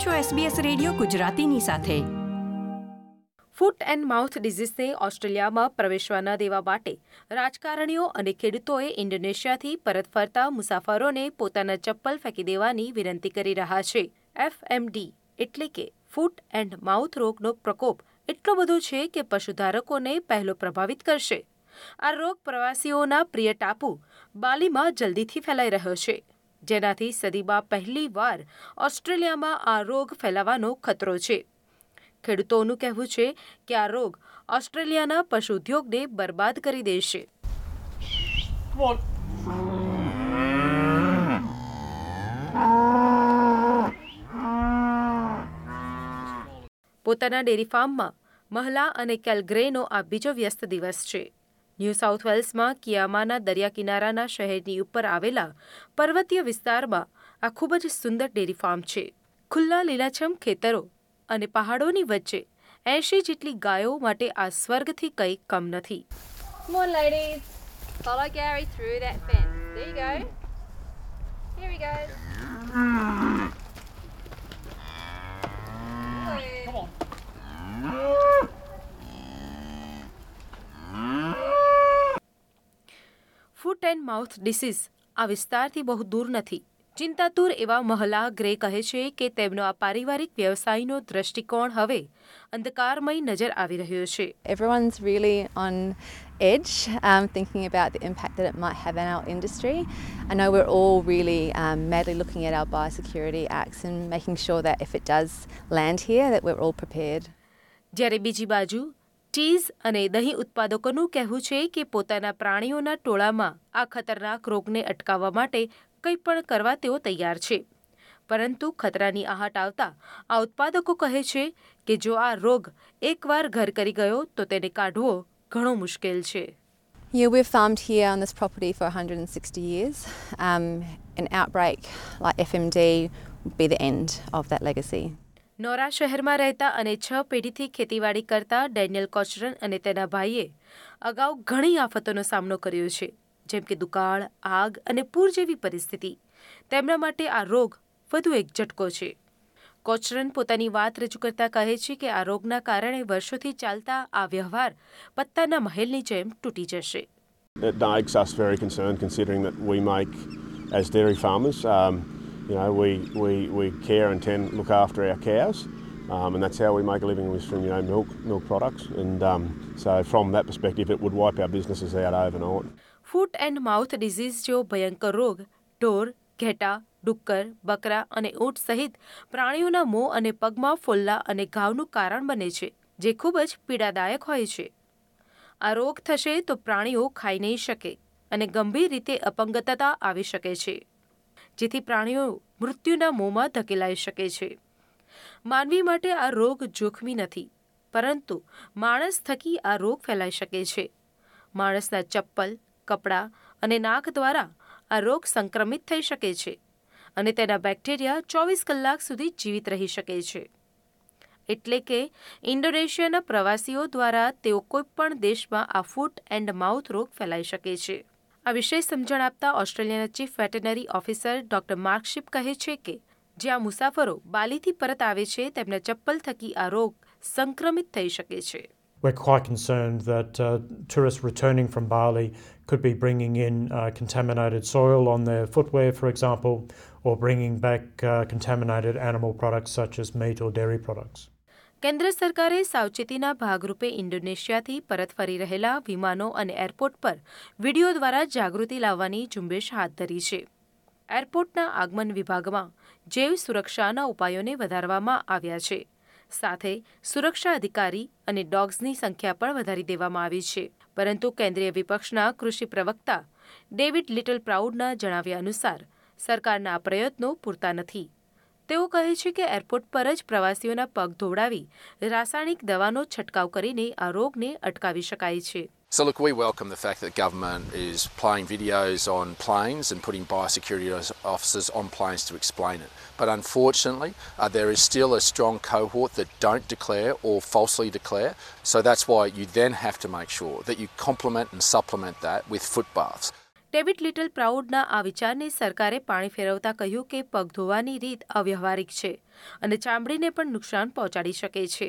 આપ છો SBS radio ગુજરાતીની સાથે. ફૂટ એન્ડ માઉથ ડિઝીઝને ઓસ્ટ્રેલિયામાં પ્રવેશવા ન દેવા માટે રાજકારણીઓ અને ખેડૂતોએ ઇન્ડોનેશિયાથી પરત ફરતા મુસાફરોને પોતાના ચપ્પલ ફેંકી દેવાની વિનંતી કરી રહ્યા છે. એફએમડી એટલે કે ફૂટ એન્ડ માઉથ રોગનો પ્રકોપ એટલો બધો છે કે પશુધારકોને પહેલો પ્રભાવિત કરશે. આ રોગ પ્રવાસીઓના પ્રિય ટાપુ બાલીમાં જલ્દીથી ફેલાઈ રહ્યો છે. જેનાથી સદીમાં પહેલીવાર ઓસ્ટ્રેલિયામાં આ રોગ ફેલાવાનો ખતરો છે. ખેડૂતોનું કહેવું છે કે આ રોગ ઓસ્ટ્રેલિયાના પશુ ઉદ્યોગને બરબાદ કરી દેશે. પોતાના ડેરી ફાર્મમાં મહલા અને કેલગ્રેનો આ બીજો વ્યસ્ત દિવસ છે. ન્યૂ સાઉથ વેલ્સમાં કિયામાના દરિયા કિનારાના શહેરની ઉપર આવેલા પર્વતીય વિસ્તારમાં આ ખૂબ જ સુંદર ડેરી ફાર્મ છે ખુલ્લા લીલાછમ ખેતરો અને પહાડોની વચ્ચે એંશી જેટલી ગાયો માટે આ સ્વર્ગથી કંઈ કમ નથી Come on, ladies. Follow Gary through that fence. There you go. Here he goes. And mouth disease આ વિસ્તારથી બહુ દૂર નથી ચિંતાતુર એવા મહલા ગ્રે કહે છે કે તેમનો આ પારિવારિક વ્યવસાયનો દ્રષ્ટિકોણ હવે અંધકારમય નજર આવી રહ્યો છે Everyone's really on edge, um, thinking about the impact that it might have on our industry. I know we're all really um, madly looking at our biosecurity acts and making sure that if it does land here, that we're all prepared. જ્યારે બીજી બાજુ cheese અને દહીં ઉત્પાદકોનું કહેવું છે કે પોતાના પ્રાણીઓના ટોળામાં આ ખતરનાક રોગને અટકાવવા માટે કંઈ પણ કરવા તેઓ તૈયાર છે પરંતુ ખતરાની આહટ આવતા આ ઉત્પાદકો કહે છે કે જો આ રોગ એકવાર ઘર કરી ગયો તો તેને કાઢવો ઘણો મુશ્કેલ છે Yeah, we've farmed here on this property for 160 years. Um, an outbreak like FMD would be the end of that legacy. Nowra શહેરમાં રહેતા અને છ પેઢીથી ખેતીવાડી કરતા ડેનિયલ કોચરન અને તેના ભાઈએ અગાઉ ઘણી આફતોનો સામનો કર્યો છે જેમ કે દુકાળ આગ અને પૂર જેવી પરિસ્થિતિ. તેમના માટે આ રોગ વધુ એક ઝટકો છે. કોચરન પોતાની વાત રજૂ કરતા કહે છે કે આ રોગના કારણે વર્ષોથી ચાલતા આ વ્યવહાર પત્તાના મહેલની જેમ તૂટી જશે. It makes us very concerned considering that we make, as dairy farmers, um, you know, we, we, we care and tend look after our cows, um, and that's how we make a living is from you know milk milk products, and um, so from that perspective, it would wipe our businesses out overnight. Foot and mouth disease જેવો ભયંકર રોગ ઢોર ઘેટા ડુક્કર બકરા અને ઊંટ સહિત પ્રાણીઓના મોં અને પગમાં ફોલ્લા અને ઘાવનું કારણ બને છે જે ખૂબ જ પીડાદાયક હોય છે આ રોગ થશે તો પ્રાણીઓ ખાઈ નહીં શકે અને ગંભીર રીતે અપંગતતા આવી શકે છે જેથી પ્રાણીઓ મૃત્યુના મોંમાં ધકેલાઈ શકે છે. માનવી માટે આ રોગ જોખમી નથી, પરંતુ માણસ થકી આ રોગ ફેલાઈ શકે છે. માણસના ચપ્પલ, કપડાં અને નાક દ્વારા આ રોગ સંક્રમિત થઈ શકે છે અને તેના બેક્ટેરિયા ચોવીસ કલાક સુધી જીવિત રહી શકે છે. એટલે કે ઇન્ડોનેશિયાના પ્રવાસીઓ દ્વારા તેઓ કોઈપણ દેશમાં આ ફૂટ એન્ડ માઉથ રોગ ફેલાઈ શકે છે. આ વિશે સમજણ આપતા ઓસ્ટ્રેલિયાના chief veterinary officer doctor Mark Schipp કહે છે કે જ્યાં મુસાફરો બાલીથી પરત આવે છે તેમના ચપ્પલ થકી આ રોગ સંક્રમિત થઈ શકે છે We're quite concerned that uh, tourists returning from Bali could be bringing in uh, contaminated soil on their footwear, for example, or bringing back uh, contaminated animal products such as meat or dairy products. કેન્દ્ર સરકારે સાવચેતીના ભાગરૂપે ઇન્ડોનેશિયાથી પરત ફરી રહેલા વિમાનો અને airport પર વીડિયો દ્વારા જાગૃતિ લાવવાની ઝુંબેશ હાથ ધરી છે. એરપોર્ટના આગમન વિભાગમાં જૈવ સુરક્ષાના ઉપાયોને વધારવામાં આવ્યા છે. સાથે સુરક્ષા અધિકારી અને ડોગ્સની સંખ્યા પણ વધારી દેવામાં આવી છે. પરંતુ કેન્દ્રીય વિપક્ષના કૃષિ પ્રવક્તા ડેવિડ લિટલ પ્રાઉડના જણાવ્યા અનુસાર સરકારના આ પ્રયત્નો પૂરતા નથી. તેઓ કહે છે કે એરપોર્ટ પર જ પ્રવાસીઓના પગ ધોવડાવી રાસાયણિક દવાનો છંટકાવ કરીને આ રોગને અટકાવી શકાય છે So, look, we welcome the fact that government is playing videos on planes and putting biosecurity officers on planes to explain it. But unfortunately, uh, there is still a strong cohort that don't declare or falsely declare. So that's why you then have to make sure that you complement and supplement that with foot baths. David little પ્રાઉડના આ વિચારને સરકારે પાણી ફેરવતા કહ્યું કે પગ ધોવાની રીત અવ્યવહારિક છે અને ચામડીને પણ નુકસાન પહોંચાડી શકે છે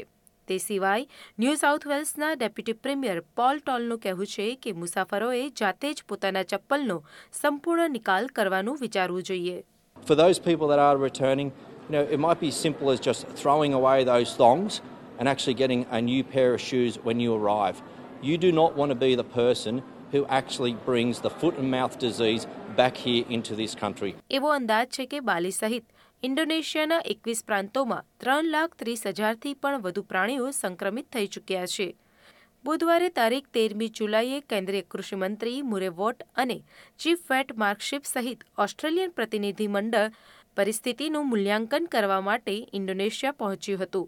તે સિવાય ન્યૂ સાઉથ વેલ્સના ડેપ્યુટી પ્રીમિયર પોલ ટોલનું કહેવું છે કે મુસાફરોએ જાતે જ પોતાના ચપ્પલનો સંપૂર્ણ નિકાલ કરવાનું વિચારવું જોઈએ For those people that are returning, you know, it might be simple as just throwing away those thongs and actually getting a new pair of shoes when you arrive. You do not want to be the person who actually brings the foot and mouth disease back here into this country. એવો અંદાજ છે કે બાલી સહિત ઇન્ડોનેશિયાના એકવીસ પ્રાંતોમાં ત્રણ લાખ ત્રીસ હજારથી પણ વધુ પ્રાણીઓ સંક્રમિત થઈ ચૂક્યા છે બુધવારે તારીખ તેરમી જુલાઈએ કેન્દ્રીય કૃષિમંત્રી મુરે વોટ અને ચીફ વેટ માર્કશીપ સહિત ઓસ્ટ્રેલિયન પ્રતિનિધિમંડળ પરિસ્થિતિનું મૂલ્યાંકન કરવા માટે ઇન્ડોનેશિયા પહોંચ્યું હતું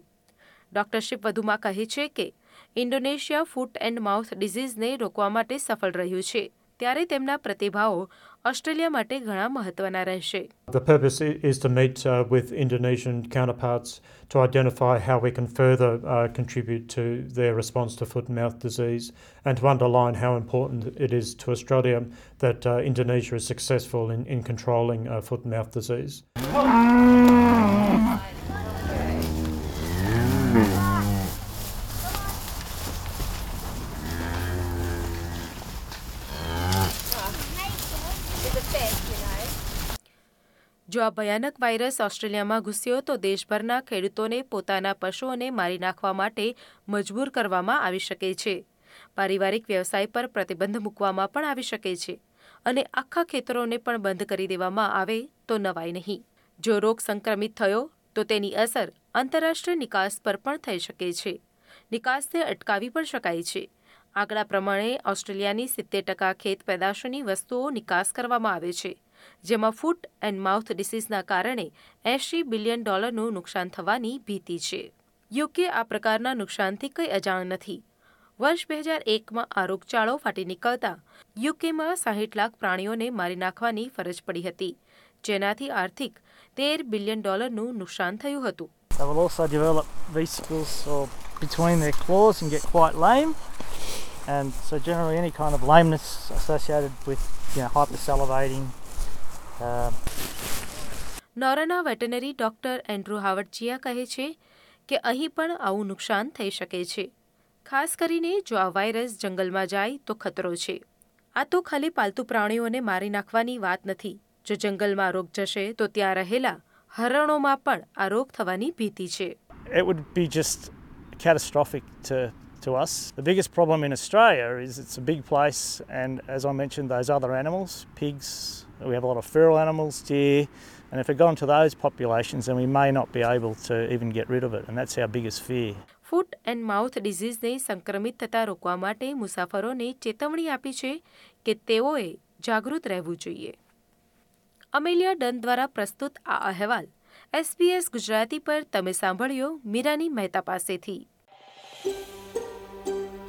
ડોક્ટર શિપ વધુમાં કહે છે કે ઇન્ડોનેશિયા ફૂટ એન્ડ માઉથ ડિઝીઝને રોકવા માટે સફળ રહ્યું છે ત્યારે તેમના પ્રતિભાવો ઓસ્ટ્રેલિયા માટે ઘણા મહત્વના રહેશે The purpose i- is to meet uh, with Indonesian counterparts to identify how we can further uh, contribute to their response to foot and mouth disease and to underline how important it is to Australia that uh, Indonesia is successful in, in controlling uh, foot and mouth disease. જો આ ભયાનક virus ઓસ્ટ્રેલિયામાં ઘૂસ્યો તો દેશભરના ખેડૂતોને પોતાના પશુઓને મારી નાખવા માટે મજબૂર કરવામાં આવી શકે છે. પારિવારિક વ્યવસાય પર પ્રતિબંધ મૂકવામાં પણ આવી શકે છે અને આખા ખેતરોને પણ બંધ કરી દેવામાં આવે તો નવાય નહીં. જો રોગ સંક્રમિત થયો તો તેની અસર આંતરરાષ્ટ્રીય નિકાસ પર પણ થઈ શકે છે. નિકાસને અટકાવી પણ શકાય છે. આંકડા પ્રમાણે ઓસ્ટ્રેલિયાની સિત્તેર ટકા ખેત પેદાશોની વસ્તુઓ નિકાસ કરવામાં આવે છે, જેમાં ફૂટ એન્ડ માઉથ ડિસીઝના કારણે એંશી બિલિયન ડોલરનું નુકસાન થવાની ભીતિ છે. યુકે આ પ્રકારના નુકસાનથી કંઈ અજાણ નથી. વર્ષ બે હજાર એકમાં આ રોગચાળો ફાટી નીકળતા યુકેમાં સાહીઠ લાખ પ્રાણીઓને મારી નાખવાની ફરજ પડી હતી, જેનાથી આર્થિક તેર બિલિયન ડોલરનું નુકસાન થયું હતું. They will also develop vesicles or between their claws and get quite lame. And so generally any kind of lameness associated with you know, hypersalivating. Uh, નોરાના વેટનરી ડોક્ટર એન્ડ્રુ હાવર્ચિયા કહે છે કે અહીં પણ આવું નુકસાન થઈ શકે છે. ખાસ કરીને જો આ વાયરસ જંગલમાં જાય તો ખતરો છે. આ તો ખાલી પાલતુ પ્રાણીઓને મારી નાખવાની વાત નથી. જો જંગલમાં રોગ જશે તો ત્યાં રહેલા હરણોમાં પણ આ રોગ થવાની ભીતિ છે. It would be just catastrophic to, to us. The biggest problem in Australia is it's a big place, and as I mentioned, those other animals, pigs, we have a lot of feral animals, deer, and if it got into those populations, then we may not be able to even get rid of it, and that's our biggest fear. Foot and mouth ડિઝીઝને સંક્રમિત થતા રોકવા માટે મુસાફરોને ચેતવણી આપી છે કે તેઓએ જાગૃત રહેવું જોઈએ અમેલિયા ડન દ્વારા પ્રસ્તુત આ અહેવાલ એસબીએસ ગુજરાતી પર તમે સાંભળ્યો મીરાની મહેતા પાસેથી